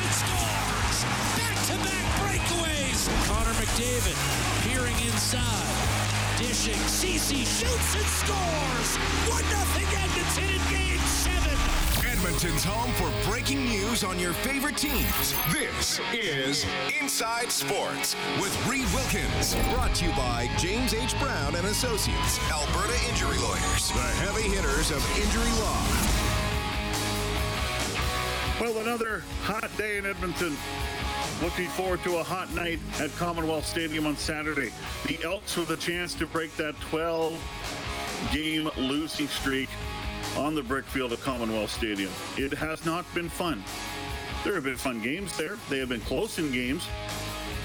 and scores! Back-to-back breakaways! Connor McDavid peering inside. Dishing. Ceci shoots and scores! 1-0 Edmonton in Game 7! Edmonton's home for breaking news on your favorite teams. This is Inside Sports with Reed Wilkins. Brought to you by James H. Brown and Associates, Alberta Injury Lawyers, the heavy hitters of injury law. Well, another hot day in Edmonton. Looking forward to a hot night at Commonwealth Stadium on Saturday. The Elks with a chance to break that 12 game losing streak on the brick field of Commonwealth Stadium. It has not been fun. There have been fun games there. They have been close in games,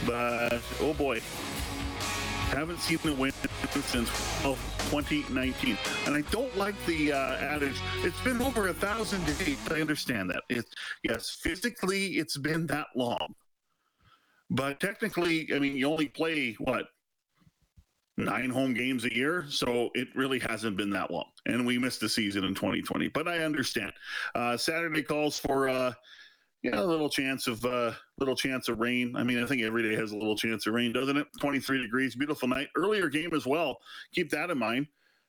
but oh boy, haven't seen a win since well, 2019. And I don't like the uh, adage, it's been over a thousand days. I understand that. It, yes, physically, it's been that long. But technically, I mean, you only play, what, nine home games a year. So it really hasn't been that long. And we missed the season in 2020. But I understand. Uh, Saturday calls for. Uh, yeah, a little chance of uh, little chance of rain. I mean, I think every day has a little chance of rain, doesn't it? 23 degrees, beautiful night. Earlier game as well. Keep that in mind.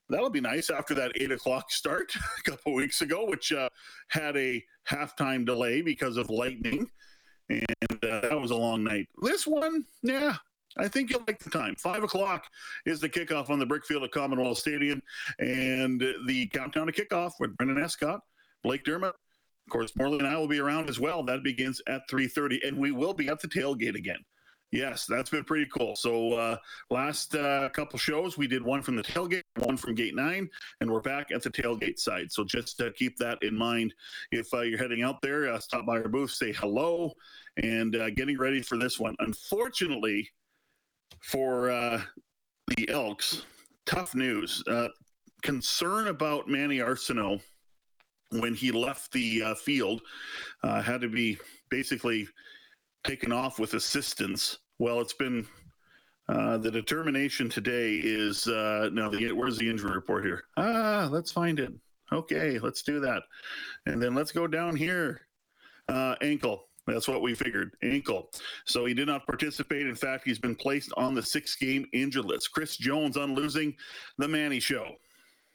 That'll be nice after that eight o'clock start a couple weeks ago, which uh, had a halftime delay because of lightning, and uh, that was a long night. This one, yeah, I think you'll like the time. Five o'clock is the kickoff on the Brickfield at Commonwealth Stadium, and the countdown to kickoff with Brendan Escott, Blake Dermott, of course, Morley and I will be around as well. That begins at 3:30, and we will be at the tailgate again. Yes, that's been pretty cool. So uh, last uh, couple shows, we did one from the tailgate, one from Gate Nine, and we're back at the tailgate side. So just uh, keep that in mind if uh, you're heading out there. Uh, stop by our booth, say hello, and uh, getting ready for this one. Unfortunately, for uh, the Elks, tough news. Uh, concern about Manny Arceneaux when he left the uh, field uh, had to be basically taken off with assistance. Well, it's been uh, the determination today is uh, now the, where's the injury report here? Ah, let's find it. Okay, let's do that, and then let's go down here. Uh, ankle. That's what we figured. Ankle. So he did not participate. In fact, he's been placed on the six-game injured list. Chris Jones on losing the Manny show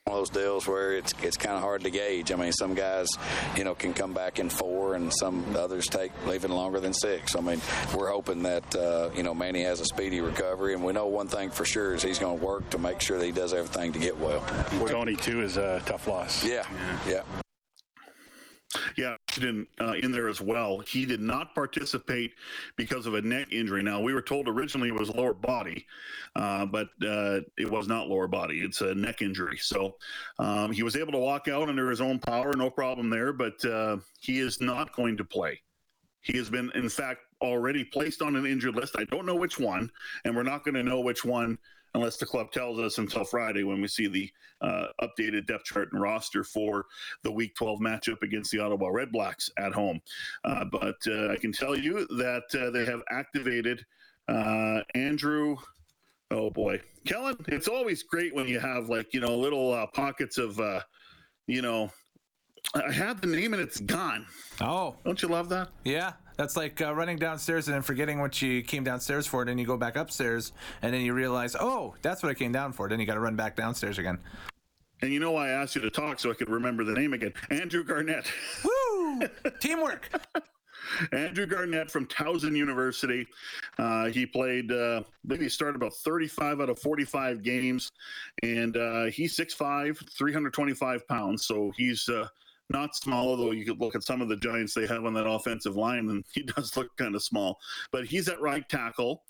one of those deals where it's it's kind of hard to gauge. I mean, some guys, you know, can come back in four, and some others take even longer than six. I mean, we're hoping that uh, you know Manny has a speedy recovery, and we know one thing for sure is he's going to work to make sure that he does everything to get well. Tony too is a tough loss. Yeah, yeah. yeah. Uh, in there as well. He did not participate because of a neck injury. Now, we were told originally it was lower body, uh, but uh, it was not lower body. It's a neck injury. So um, he was able to walk out under his own power, no problem there, but uh, he is not going to play. He has been, in fact, already placed on an injured list. I don't know which one, and we're not going to know which one unless the club tells us until Friday when we see the uh, updated depth chart and roster for the Week 12 matchup against the Ottawa Redblacks at home. Uh, but uh, I can tell you that uh, they have activated uh, Andrew. Oh boy, Kellen! It's always great when you have like you know little uh, pockets of you know. I have the name and it's gone. Oh, don't you love that? Yeah, that's like uh, running downstairs and then forgetting what you came downstairs for. And then you go back upstairs and then you realize, oh, that's what I came down for. Then you got to run back downstairs again. And you know why I asked you to talk so I could remember the name again? Andrew Garnett. Woo! Teamwork. Andrew Garnett from Towson University. Uh, he played, uh, maybe he started about 35 out of 45 games, and uh, he's 6'5, 325 pounds. So he's uh, not small, although you could look at some of the giants they have on that offensive line, and he does look kind of small. But he's at right tackle,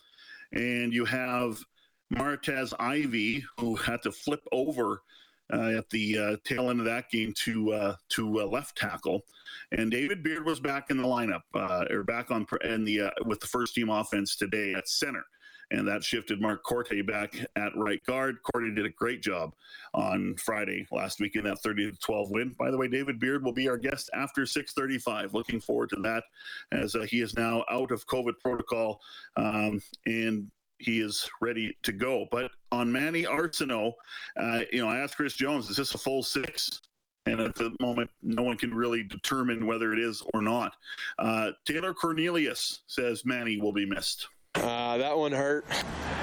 and you have Martez Ivey, who had to flip over uh, at the uh, tail end of that game to uh, to uh, left tackle, and David Beard was back in the lineup uh, or back on in the uh, with the first team offense today at center and that shifted Mark Korte back at right guard. Korte did a great job on Friday last week in that 30 to 12 win. By the way, David Beard will be our guest after 6:35. Looking forward to that, as uh, he is now out of COVID protocol um, and he is ready to go. But on Manny Arceneaux, uh, you know, I asked Chris Jones, is this a full six? And at the moment, no one can really determine whether it is or not. Uh, Taylor Cornelius says Manny will be missed. Uh, that one hurt.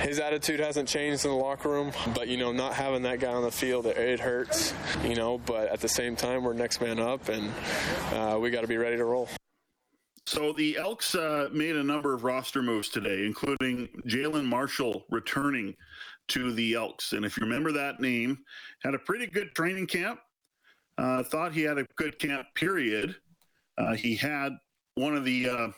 His attitude hasn't changed in the locker room, but you know, not having that guy on the field, it, it hurts. You know, but at the same time, we're next man up, and uh, we got to be ready to roll. So the Elks uh, made a number of roster moves today, including Jalen Marshall returning to the Elks. And if you remember that name, had a pretty good training camp. Uh, thought he had a good camp. Period. Uh, he had one of the uh,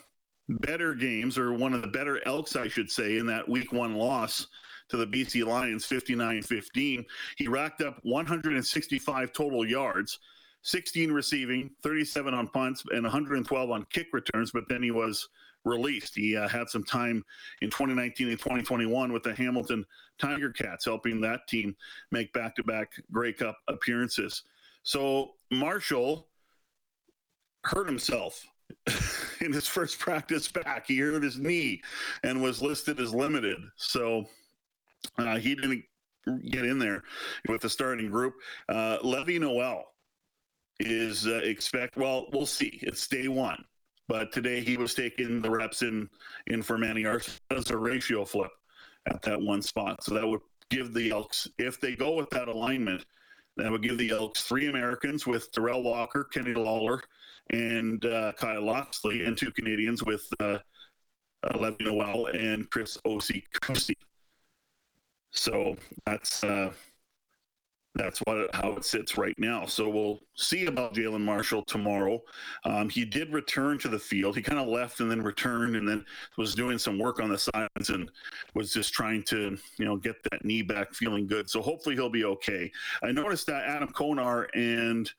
better games, or one of the better Elks, I should say, in that Week One loss to the BC Lions, 59-15. He racked up 165 total yards. 16 receiving, 37 on punts, and 112 on kick returns. But then he was released. He uh, had some time in 2019 and 2021 with the Hamilton Tiger Cats, helping that team make back to back Grey Cup appearances. So Marshall hurt himself in his first practice back. He hurt his knee and was listed as limited. So uh, he didn't get in there with the starting group. Uh, Levy Noel is uh, expect. Well, we'll see. It's day one, but today he was taking the reps in in for Manny Arce as a ratio flip at that one spot. So that would give the Elks, if they go with that alignment, that would give the Elks three Americans with Derel Walker, Kenny Lawler, and uh, Kyle Locksley, and two Canadians with uh, uh, Levy Noel and Chris Osi So that's uh, that's what how it sits right now. So we'll see about Jalen Marshall tomorrow. Um, he did return to the field. He kind of left and then returned, and then was doing some work on the sides and was just trying to you know get that knee back, feeling good. So hopefully he'll be okay. I noticed that Adam Konar and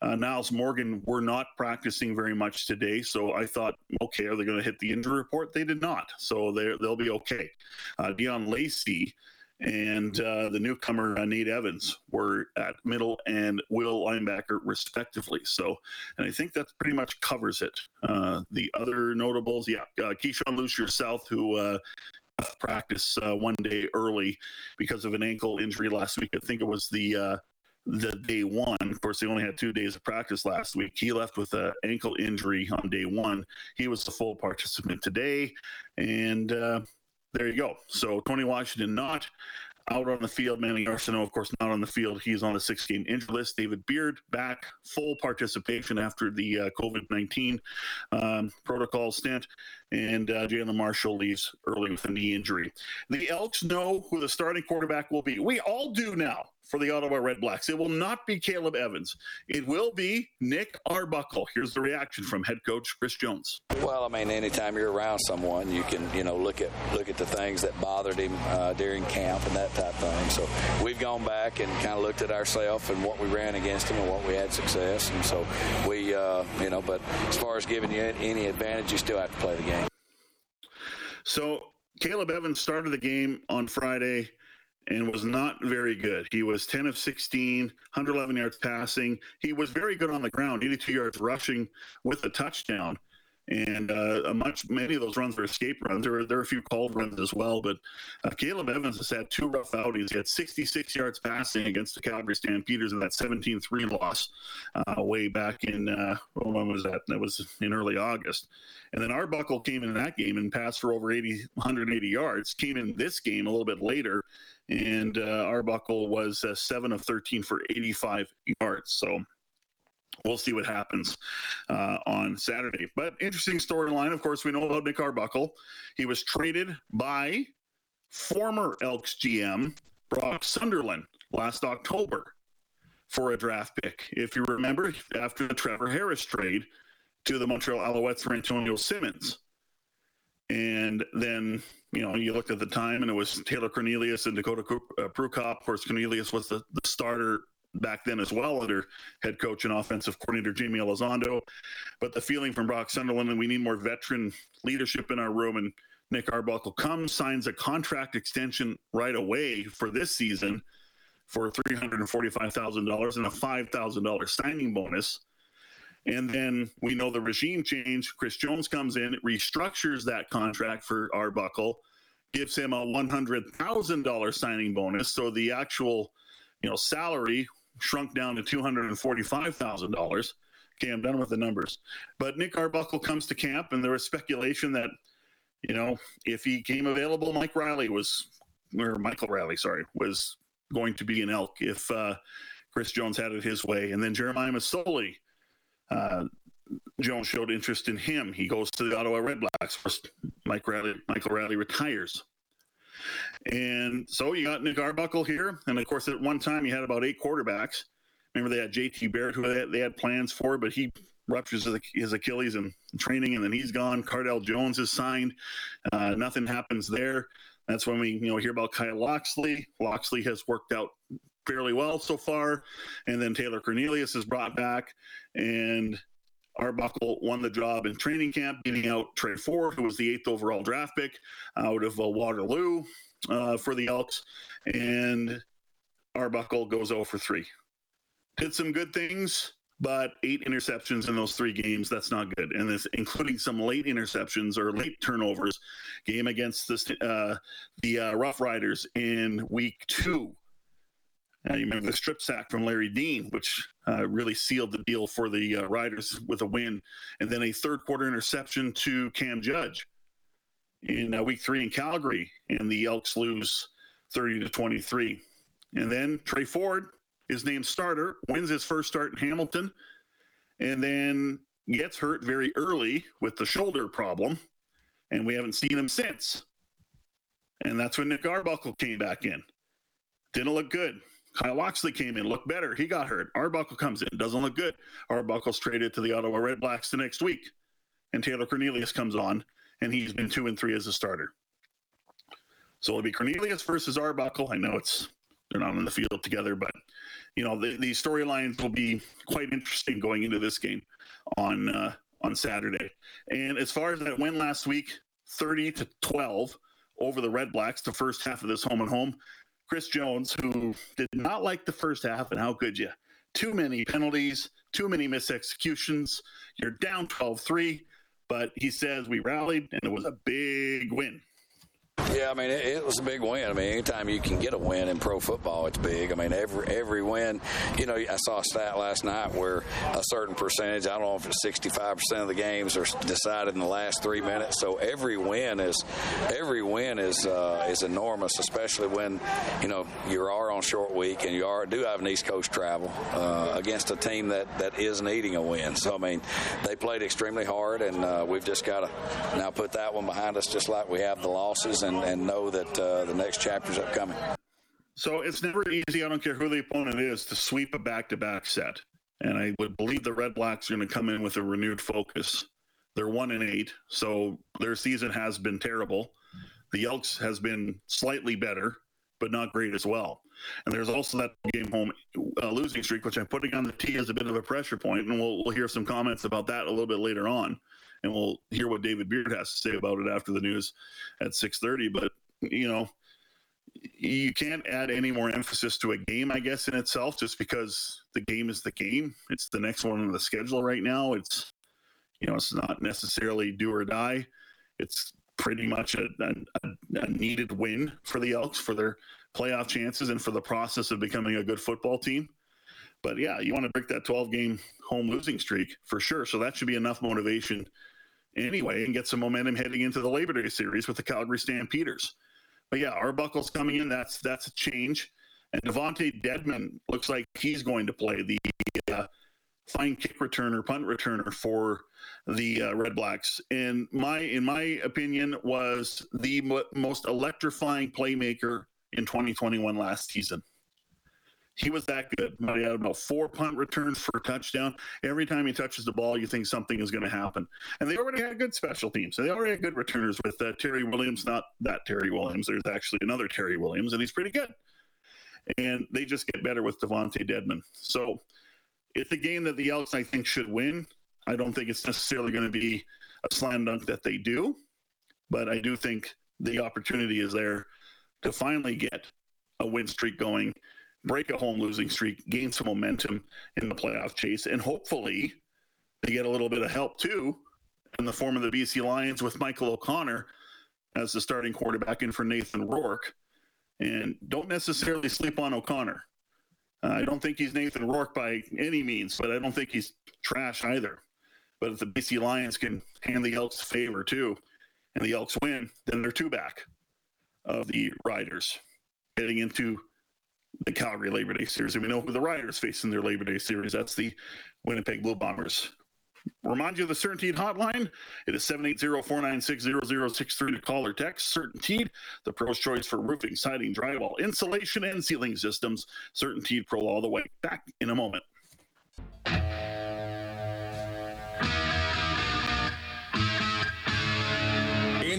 uh, Nyles Morgan were not practicing very much today, so I thought, okay, are they going to hit the injury report? They did not, so they they'll be okay. Uh, Deon Lacey and uh, the newcomer uh, Nate Evans were at middle and will linebacker respectively. So, and I think that pretty much covers it. Uh, the other notables, yeah, uh, Keyshawn Lucier South, who uh, practice uh, one day early because of an ankle injury last week. I think it was the the day one. Of course, they only had two days of practice last week. He left with an ankle injury on day one. He was a full participant today, and there you go. So Tony Washington not out on the field. Manny Arceneaux, of course, not on the field. He's on the six game injury list. David Beard back, full participation after the uh, COVID 19 um, protocol stint. And uh, Jalen Marshall leaves early with a knee injury. The Elks know who the starting quarterback will be. We all do now for the Ottawa Redblacks. It will not be Caleb Evans. It will be Nick Arbuckle. Here's the reaction from head coach Chris Jones. Well, I mean, anytime you're around someone, you can you know look at look at the things that bothered him uh, during camp and that type of thing. So we've gone back and kind of looked at ourselves and what we ran against him and what we had success. And so we uh, you know, but as far as giving you any advantage, you still have to play the game. So Caleb Evans started the game on Friday and was not very good. He was 10 of 16, 111 yards passing. He was very good on the ground, 82 yards rushing with a touchdown. And uh, much many of those runs were escape runs. There were, there were a few called runs as well. But uh, Caleb Evans has had two rough outings. He had 66 yards passing against the Calgary Stampeders in that 17-3 loss uh, way back in uh, when was that? That was in early August. And then Arbuckle came in that game and passed for over 80, 180 yards. Came in this game a little bit later and uh, Arbuckle was uh, seven of 13 for 85 yards. So we'll see what happens uh, on Saturday. But interesting storyline. Of course, we know about Nick Arbuckle. He was traded by former Elks GM Brock Sunderland last October for a draft pick. If you remember, after the Trevor Harris trade to the Montreal Alouettes for Antonio Simmons. And then you know, you looked at the time and it was Taylor Cornelius and Dakota uh, Prukop. Of course, Cornelius was the, the starter back then as well under head coach and offensive coordinator Jamie Elizondo. But the feeling from Brock Sunderland and we need more veteran leadership in our room. And Nick Arbuckle comes, signs a contract extension right away for this season for $345,000 and a $5,000 signing bonus. And then we know the regime change. Chris Jones comes in, restructures that contract for Arbuckle, gives him a $100,000 signing bonus. So the actual, you know, salary shrunk down to $245,000. Okay, I'm done with the numbers. But Nick Arbuckle comes to camp, and there was speculation that, you know, if he came available, Mike Reilly was, or Michael Reilly, sorry, was going to be an elk if uh, Chris Jones had it his way. And then Jeremiah Masoli, uh, Jones showed interest in him. He goes to the Ottawa Redblacks. Mike Reilly, Michael Reilly retires. And so you got Nick Arbuckle here. And of course, at one time, you had about eight quarterbacks. Remember, they had JT Barrett, who they had, they had plans for, but he ruptures his Achilles in training, and then he's gone. Cardale Jones is signed. Uh, nothing happens there. That's when we, you know, hear about Kyle Locksley. Locksley has worked out fairly well so far, and then Taylor Cornelius is brought back, and Arbuckle won the job in training camp, beating out Tre Ford, who was the eighth overall draft pick out of uh, Waterloo uh, for the Elks, and Arbuckle goes 0 for 3. Did some good things, but eight interceptions in those three games, that's not good. And this, including some late interceptions or late turnovers, game against the, uh, the uh, Rough Riders in week two. Uh, you remember the strip sack from Larry Dean, which uh, really sealed the deal for the uh, Riders with a win, and then a third quarter interception to Cam Judge in uh, week three in Calgary, and the Elks lose 30 to 23. And then Tre Ford is named starter, wins his first start in Hamilton, and then gets hurt very early with the shoulder problem, and we haven't seen him since. And that's when Nick Arbuckle came back in. Didn't look good. Kyle Locksley came in, looked better. He got hurt. Arbuckle comes in, doesn't look good. Arbuckle's traded to the Ottawa Redblacks the next week. And Taylor Cornelius comes on, and he's been two and three as a starter. So it'll be Cornelius versus Arbuckle. I know it's they're not on the field together, but you know the, the storylines will be quite interesting going into this game on uh, on Saturday. And as far as that went last week, thirty to twelve over the Red Blacks, the first half of this home and home. Chris Jones, who did not like the first half, and how could you? Too many penalties, too many misexecutions. You're down 12 3, but he says we rallied and it was a big win. Yeah, I mean it, it, was a big win. I mean, anytime you can get a win in pro football, it's big. I mean, every every win. You know, I saw a stat last night where a certain percentage, I don't know if it's sixty five percent of the games are decided in the last three minutes. So every win is every win is uh, is enormous, especially when you know you are on short week and you are do have an East Coast travel uh, against a team that that is needing a win. So I mean, they played extremely hard, and uh, we've just got to now put that one behind us, just like we have the losses and, and know that uh, the next chapter's upcoming. So it's never easy. I don't care who the opponent is to sweep a back-to-back set, and I would believe the Red Blacks are going to come in with a renewed focus. They're one and eight, so their season has been terrible. The Elks has been slightly better, but not great as well. And there's also that game home uh, losing streak, which I'm putting on the tee as a bit of a pressure point, and we'll, we'll hear some comments about that a little bit later on and we'll hear what David Beard has to say about it after the news at 6:30. But you know, you can't add any more emphasis to a game, I guess, in itself, just because the game is the game. It's the next one on the schedule right now. It's you know, it's not necessarily do or die. It's pretty much a, a, a needed win for the Elks for their playoff chances and for the process of becoming a good football team. But yeah, you want to break that 12 game home losing streak for sure. So that should be enough motivation anyway and get some momentum heading into the Labor Day series with the Calgary Stampeders. But yeah, Arbuckle's coming in. That's that's a change. And DeVonte Dedmon looks like he's going to play the uh, fine kick returner, punt returner for the uh, Red Blacks. And my, in my opinion, was the mo- most electrifying playmaker in 2021 last season. He was that good. He had about four punt returns for a touchdown. Every time he touches the ball, you think something is going to happen. And they already had good special teams. So they already had good returners with uh, Terry Williams, not that Terry Williams. There's actually another Terry Williams, and he's pretty good. And they just get better with DeVonte Dedmon. So it's a game that the Elks, I think, should win. I don't think it's necessarily going to be a slam dunk that they do, but I do think the opportunity is there to finally get a win streak going break a home losing streak, gain some momentum in the playoff chase, and hopefully they get a little bit of help too in the form of the BC Lions with Michael O'Connor as the starting quarterback in for Nathan Rourke. And don't necessarily sleep on O'Connor. Uh, I don't think he's Nathan Rourke by any means, but I don't think he's trash either. But if the BC Lions can hand the Elks a favor too, and the Elks win, then they're two back of the Riders heading into the Calgary Labor Day Series. And we know who the Riders face in their Labor Day Series. That's the Winnipeg Blue Bombers. Remind you of the Certainteed hotline. It is 780-496-0063 to call or text. Certainteed, the pro's choice for roofing, siding, drywall, insulation, and ceiling systems. Certainteed Pro all the way. Back in a moment.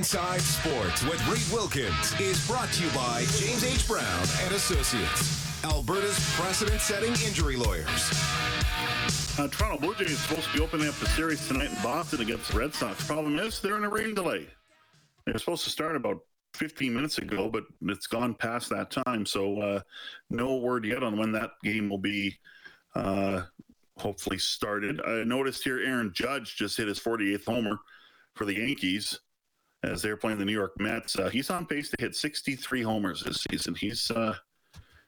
Inside Sports with Reed Wilkins is brought to you by James H. Brown and Associates, Alberta's precedent-setting injury lawyers. Uh, Toronto Blue Jays is supposed to be opening up the series tonight in Boston against the Red Sox. Problem is, they're in a rain delay. They're supposed to start about 15 minutes ago, but it's gone past that time. So, uh, no word yet on when that game will be uh, hopefully started. I noticed here Aaron Judge just hit his 48th homer for the Yankees as they're playing the New York Mets. Uh, he's on pace to hit 63 homers this season. He's uh,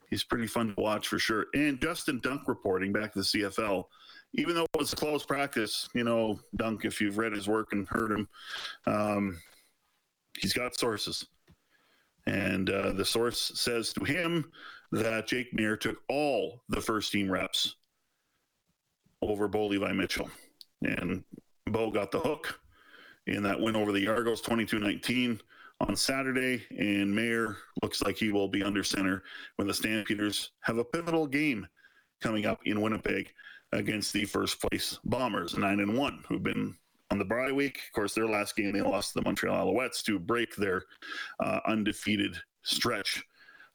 he's pretty fun to watch for sure. And Justin Dunk reporting back to the CFL. Even though it was a close practice, you know, Dunk, if you've read his work and heard him, um, he's got sources. And uh, the source says to him that Jake Maier took all the first team reps over Bo Levi Mitchell. And Bo got the hook in that win over the Argos 22-19 on Saturday, and Maier looks like he will be under center when the Stampeders have a pivotal game coming up in Winnipeg against the first place Bombers, nine and one, who've been on the bye week. Of course, their last game they lost the Montreal Alouettes to break their uh, undefeated stretch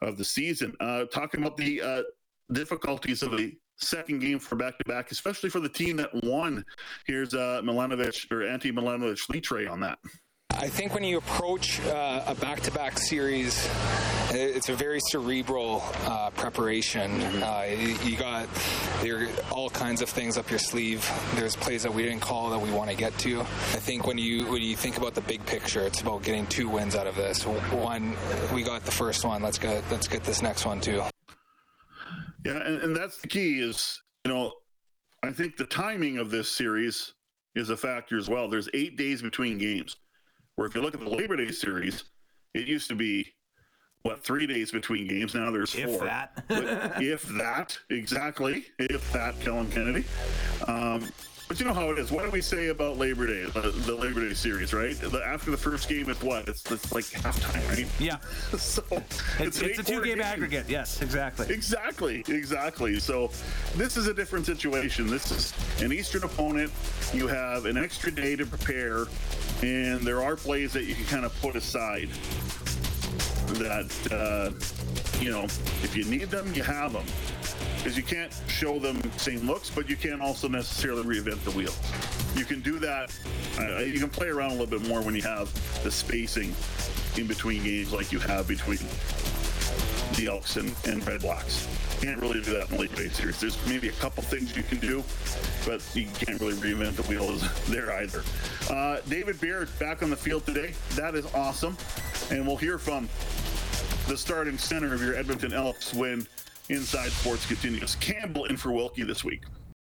of the season. Uh, talking about the uh, difficulties of a second game for back to back, especially for the team that won. Here's uh, Milanovic or Ante Milanovic Litre on that. I think when you approach uh, a back to back series, it's a very cerebral uh, preparation. Uh, you got there all kinds of things up your sleeve. There's plays that we didn't call that we want to get to. I think when you when you think about the big picture, it's about getting two wins out of this. One, we got the first one. Let's get let's get this next one too. Yeah, and, and that's the key. Is you know, I think the timing of this series is a factor as well. There's eight days between games. Where if you look at the Labor Day series, it used to be what three days between games. Now there's If four. that. If that exactly, if that, Kellen Kennedy. Um, but you know how it is. What do we say about Labor Day, the, the Labor Day series, right? The, after the first game, it's what? It's, it's like halftime, right? Yeah. so It's, an it's a two game game. aggregate. Yes, exactly. Exactly, exactly. So this is a different situation. This is an Eastern opponent. You have an extra day to prepare, and there are plays that you can kind of put aside. That uh, you know, if you need them, you have them. Because you can't show them same looks, but you can't also necessarily reinvent the wheel. You can do that. Uh, you can play around a little bit more when you have the spacing in between games, like you have between the Elks and, and Red Blacks. Can't really do that in the late day series. There's maybe a couple things you can do, but you can't really reinvent the wheel there either. Uh, David Beard back on the field today. That is awesome. And we'll hear from the starting center of your Edmonton Elks when Inside Sports continues. Campbell in for Wilkie this week.